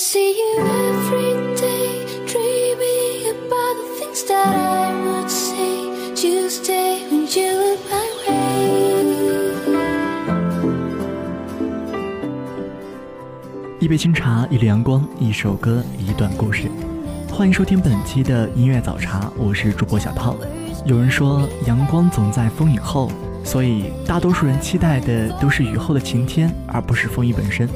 See you every day dreaming about the things that i would say to stay when you leave my way 一杯清茶，一缕阳光，一首歌，一段故事。欢迎收听本期的音乐早茶，我是主播小涛。有人说阳光总在风雨后，所以大多数人期待的都是雨后的晴天，而不是风雨本身。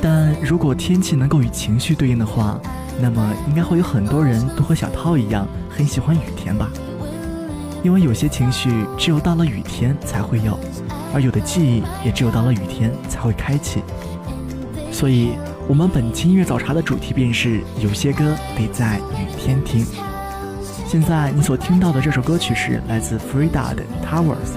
但如果天气能够与情绪对应的话，那么应该会有很多人都和小涛一样，很喜欢雨天吧？因为有些情绪只有到了雨天才会有，而有的记忆也只有到了雨天才会开启。所以，我们本期音乐早茶的主题便是有些歌得在雨天听。现在你所听到的这首歌曲是来自 Frida 的 Towers。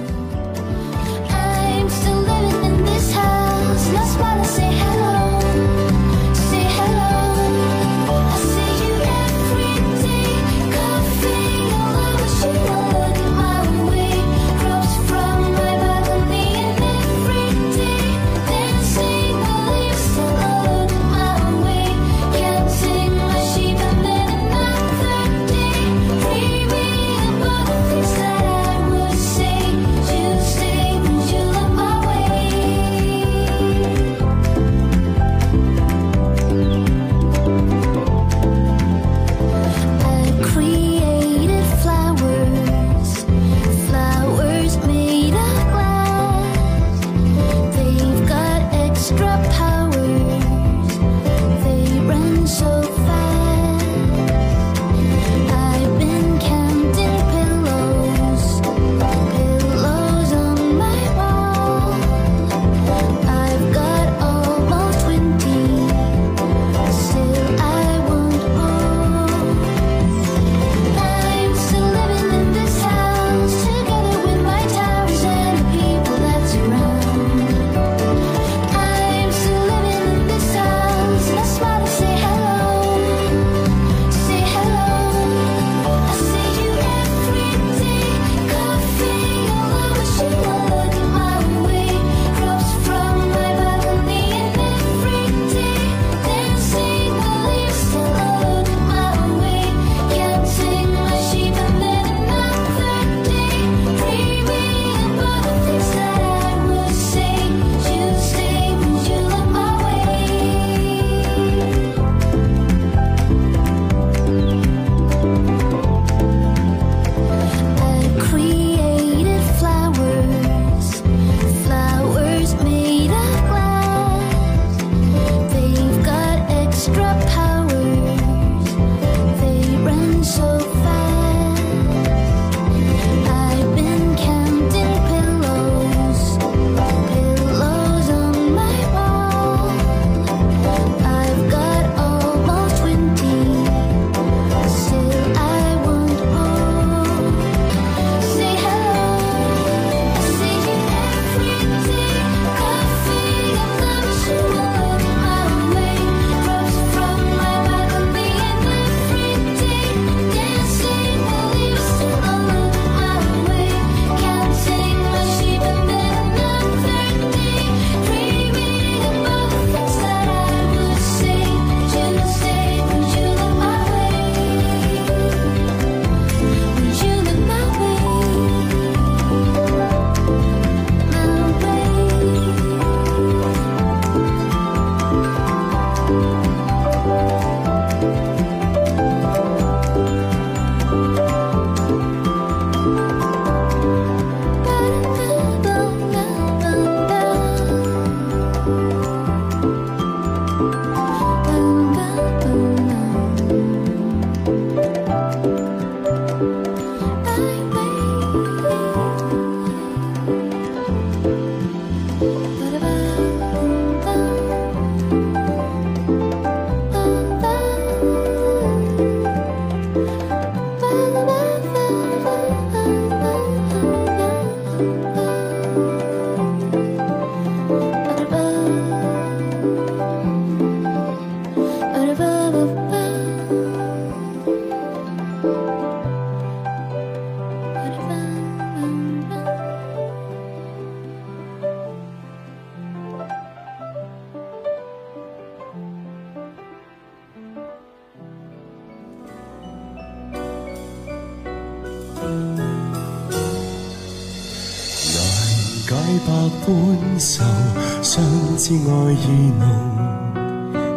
爱意浓。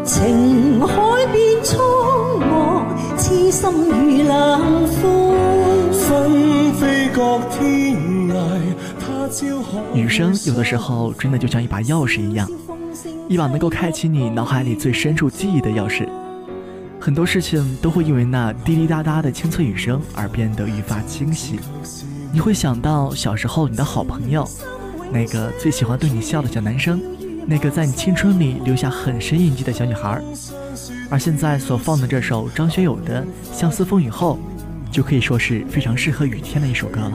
情海变苍茫，痴心如冷风。纷飞各天涯，他朝可女生有的时候真的就像一把钥匙一样，一把能够开启你脑海里最深处记忆的钥匙。很多事情都会因为那滴滴答答的清脆雨声而变得愈发清晰。你会想到小时候你的好朋友，那个最喜欢对你笑的小男生，那个在你青春里留下很深印记的小女孩。而现在所放的这首张学友的《相思风雨后》，就可以说是非常适合雨天的一首歌了。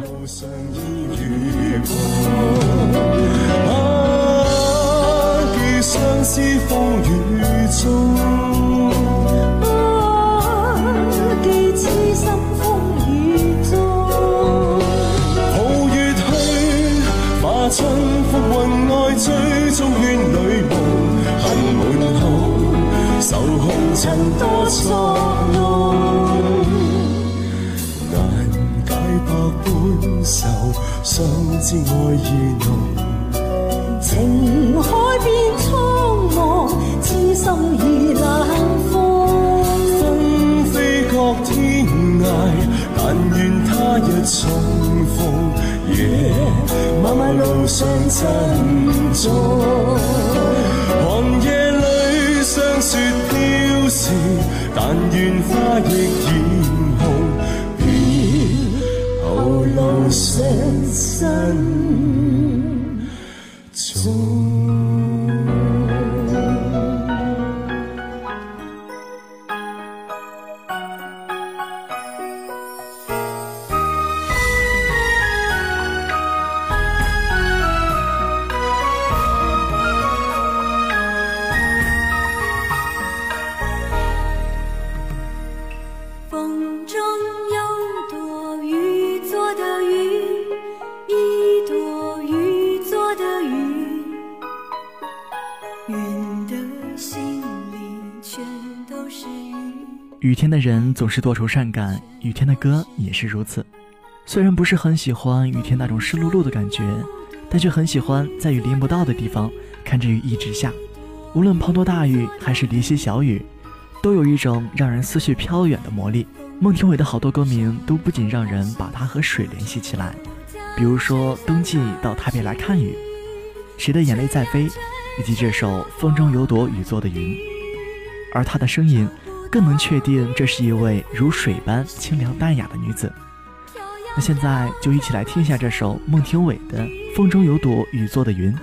相思风雨中。啊，寄痴心风雨中。抱月去，化春风云外，追踪红尘多作弄。难解百般愁，相知爱意浓。情海变苍茫，痴心如冷风。纷飞各天涯，但願他日重逢，夜漫漫路上珍重。但愿花亦艳红别后路上相云的心里全都是雨。天的人总是多愁善感，雨天的歌也是如此。虽然不是很喜欢雨天那种湿漉漉的感觉，但却很喜欢在雨淋不到的地方看着雨一直下。无论滂沱大雨还是离稀小雨，都有一种让人思绪飘远的魔力。孟庭苇的好多歌名都不仅让人把它和水联系起来，比如说《冬季到台北来看雨》，《谁的眼泪在飞》，以及这首《风中有朵雨做的云》，而她的声音更能确定这是一位如水般清凉淡雅的女子。那现在就一起来听一下这首孟庭苇的《风中有朵雨做的云》。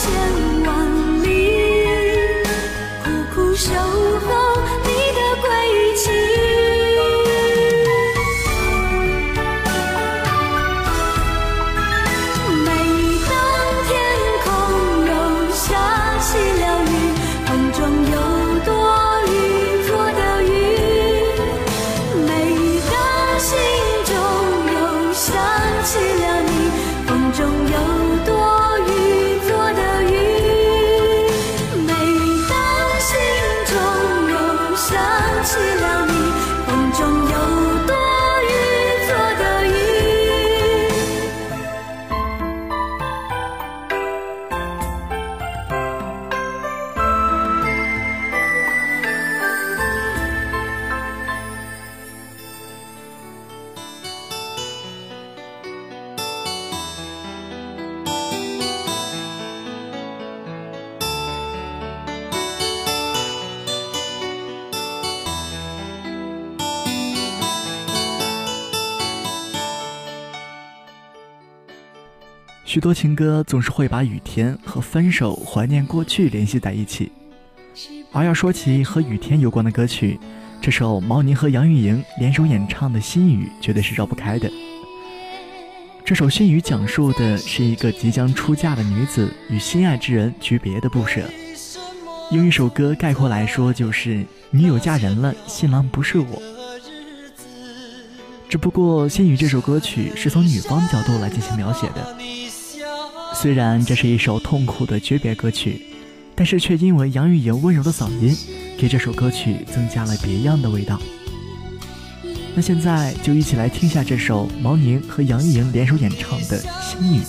千许多情歌总是会把雨天和分手、怀念过去联系在一起。而要说起和雨天有关的歌曲，这首毛宁和杨钰莹联手演唱的《心雨》绝对是绕不开的。这首《心雨》讲述的是一个即将出嫁的女子与心爱之人诀别的不舍。用一首歌概括来说，就是女友嫁人了，新郎不是我。只不过《心雨》这首歌曲是从女方角度来进行描写的。虽然这是一首痛苦的诀别歌曲，但是却因为杨钰莹温柔的嗓音，给这首歌曲增加了别样的味道。那现在就一起来听下这首毛宁和杨钰莹联手演唱的《心雨》。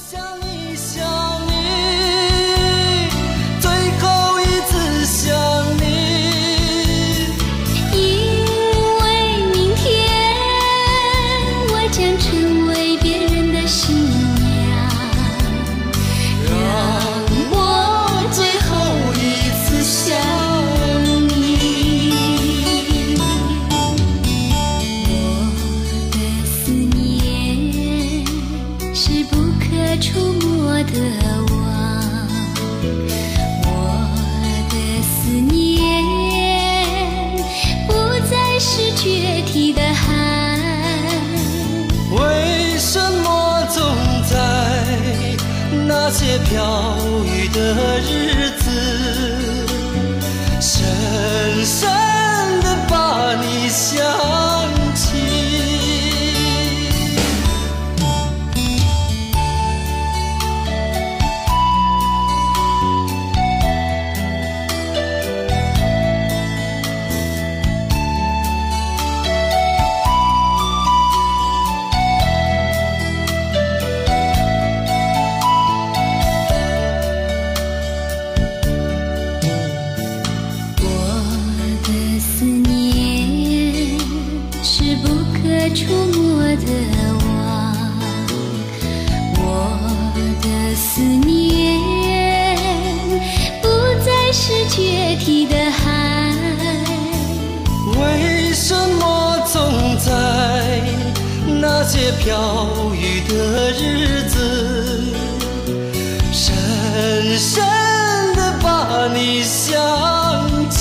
深的把你想起。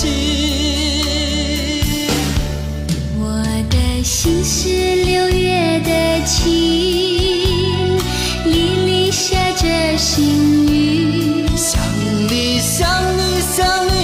我的心是六月的情，沥沥下着心雨。想你想你想你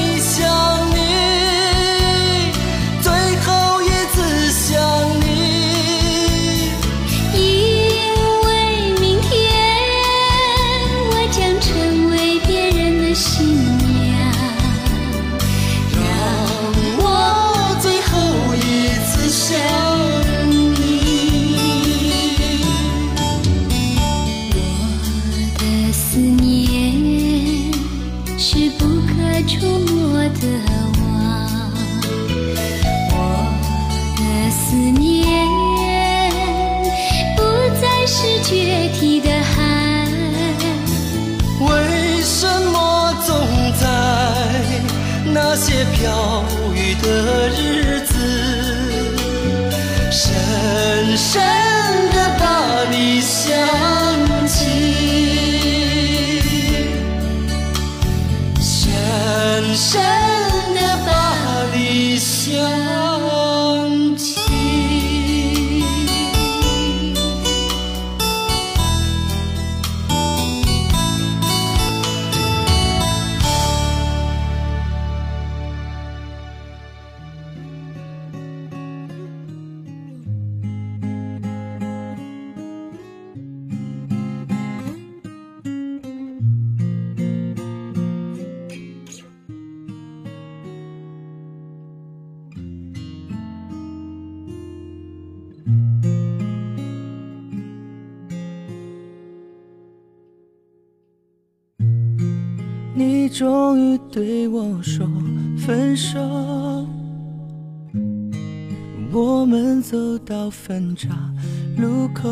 终于对我说分手，我们走到分岔路口，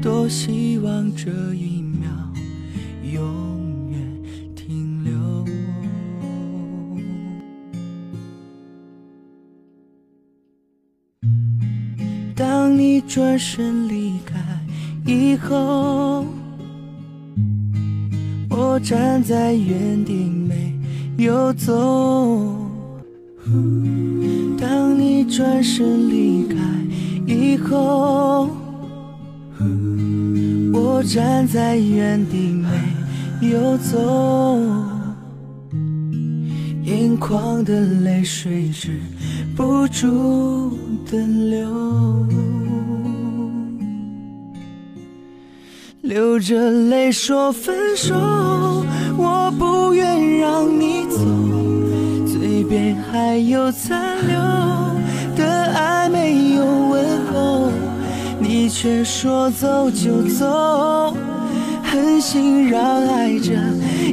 多希望这一秒永远停留。当你转身离开。以后，我站在原地没有走。当你转身离开以后，我站在原地没有走，眼眶的泪水止不住的流，流着泪说分手，我不愿让你走。嘴边还有残留的爱没有问候，你却说走就走，狠心让爱这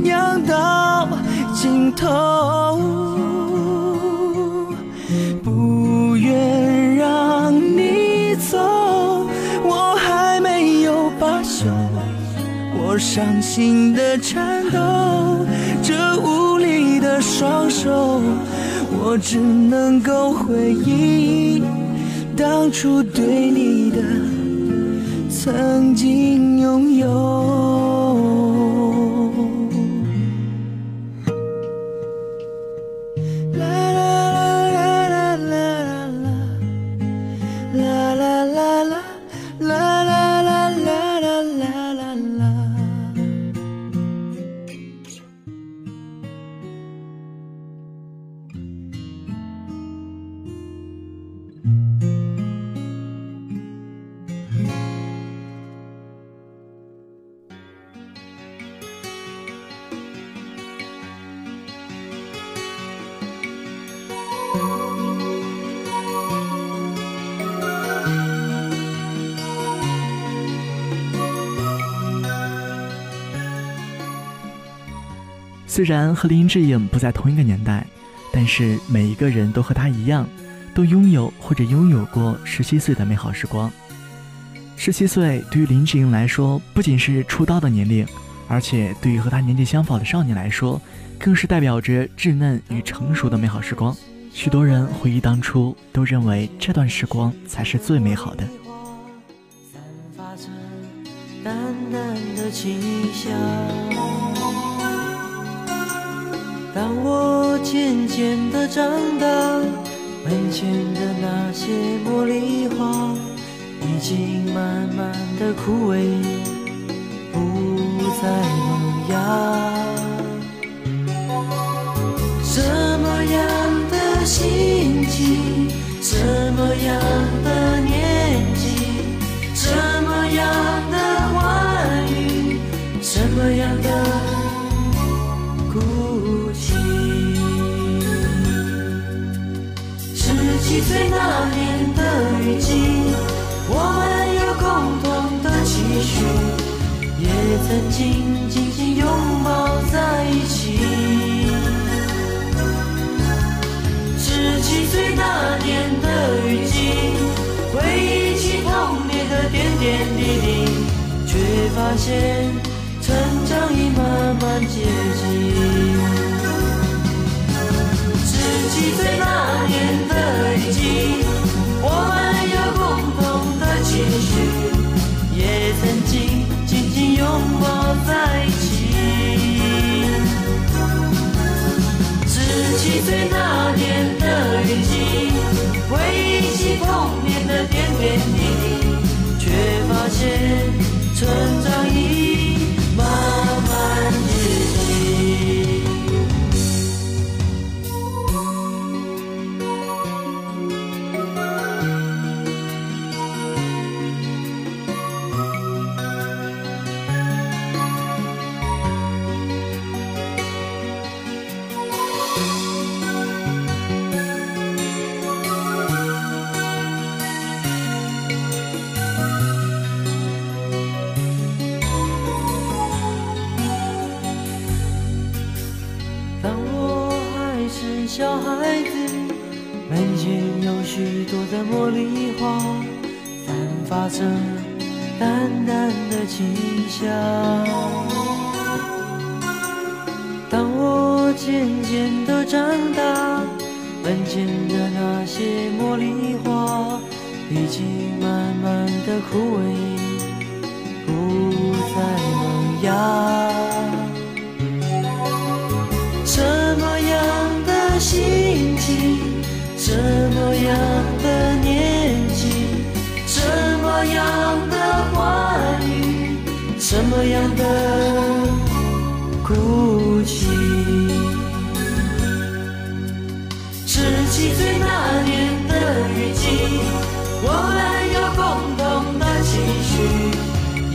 样到尽头，不愿让你走，我伤心的颤抖，这无力的双手，我只能够回忆当初对你的曾经拥有。虽然和林志颖不在同一个年代，但是每一个人都和他一样，都拥有或者拥有过十七岁的美好时光。十七岁对于林志颖来说，不仅是出道的年龄，而且对于和他年纪相仿的少年来说，更是代表着稚嫩与成熟的美好时光。许多人回忆当初，都认为这段时光才是最美好的。散发着淡淡的清香。当我渐渐的长大，门前的那些茉莉花已经慢慢的枯萎，不再萌芽。什么样的心情，什么样的年纪，什么样的话语，什么样的七岁那年的雨季，我们有共同的期许，也曾经紧紧拥抱在一起。十七岁那年的雨季，回忆起童年的点点滴滴，却发现成长已慢慢接近。七岁那年的雨季，我们有共同的期许，也曾经紧紧拥抱在一起。十七岁那年的雨季，回忆起童年的点点滴滴，却发现成长已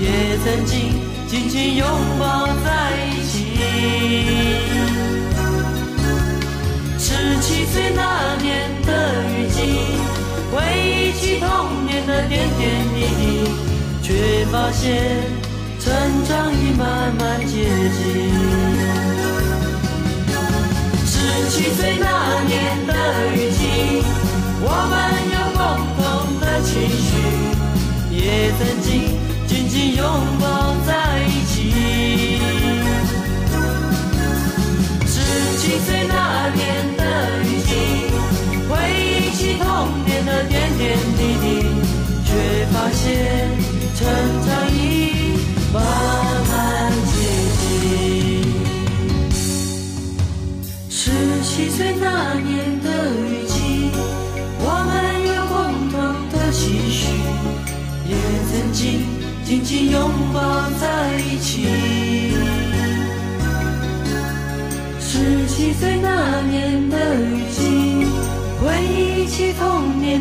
也曾经紧紧拥抱在一起。十七岁那年的雨季，回忆起童年的点点滴滴，却发现成长已慢慢接近。十七岁那年的雨季，我们有共同的期许，也曾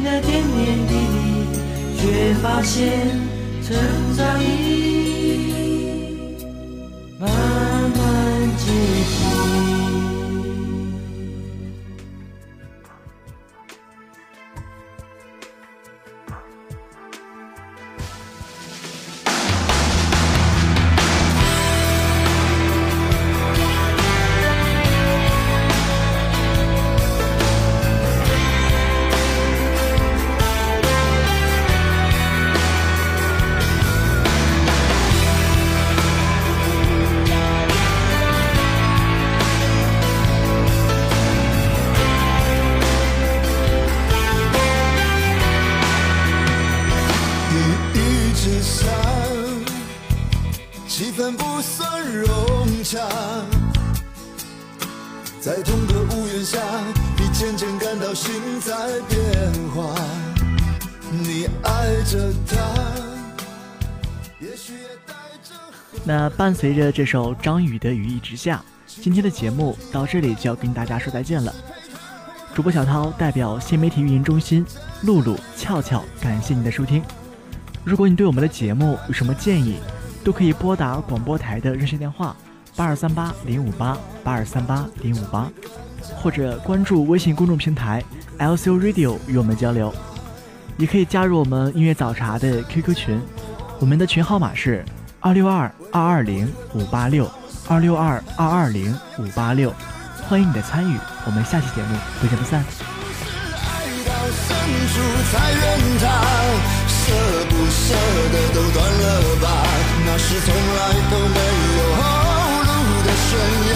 的点点滴滴，却发现成长已伴随着这首张宇的《雨一直下》，今天的节目到这里就要跟大家说再见了。主播小涛代表新媒体运营中心，露露、俏俏，感谢您的收听。如果你对我们的节目有什么建议，都可以拨打广播台的热线电话八二三八零五八八二三八零五八，或者关注微信公众平台 LCO Radio 与我们交流。也可以加入我们音乐早茶的 QQ 群，我们的群号码是二六二二二零五八六二六二二二零五八六，欢迎你的参与，我们下期节目不见不散。爱到深处才怨他，舍不舍得都断了吧，那是从来都没有后路的悬崖。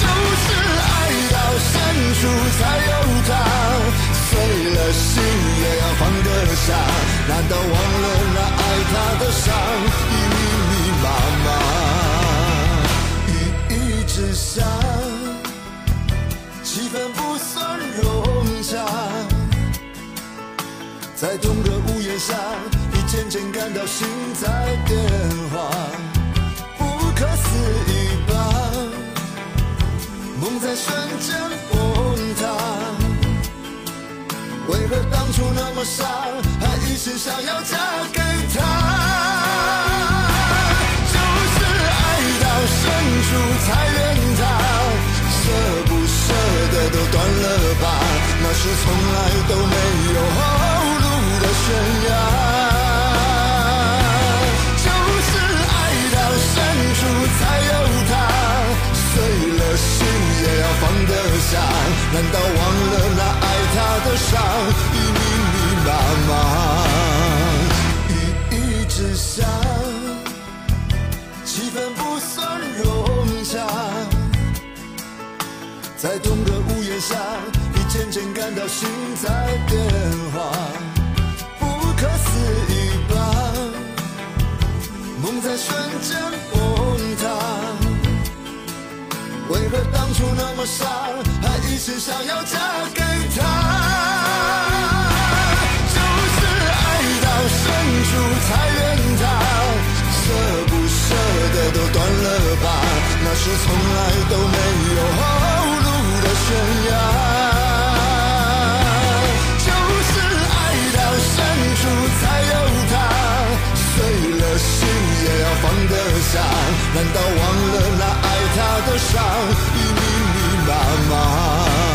就是爱到深处才有他，碎了心也要放得下，难道忘了那爱他的伤？想要嫁给他？就是爱到深处才怨他，舍不舍得都断了吧，那是从来都没有后路的悬崖。就是爱到深处才有他，碎了心也要放得下，难道忘了那爱他的伤已密密麻麻？感到心在变化不可思议吧梦在瞬间崩塌为何当初那么傻还一心想要嫁给他？就是爱到深处才怨他舍不舍得都断了吧那是从来都没有后路的悬崖。难道忘了那爱他的伤已密密麻麻？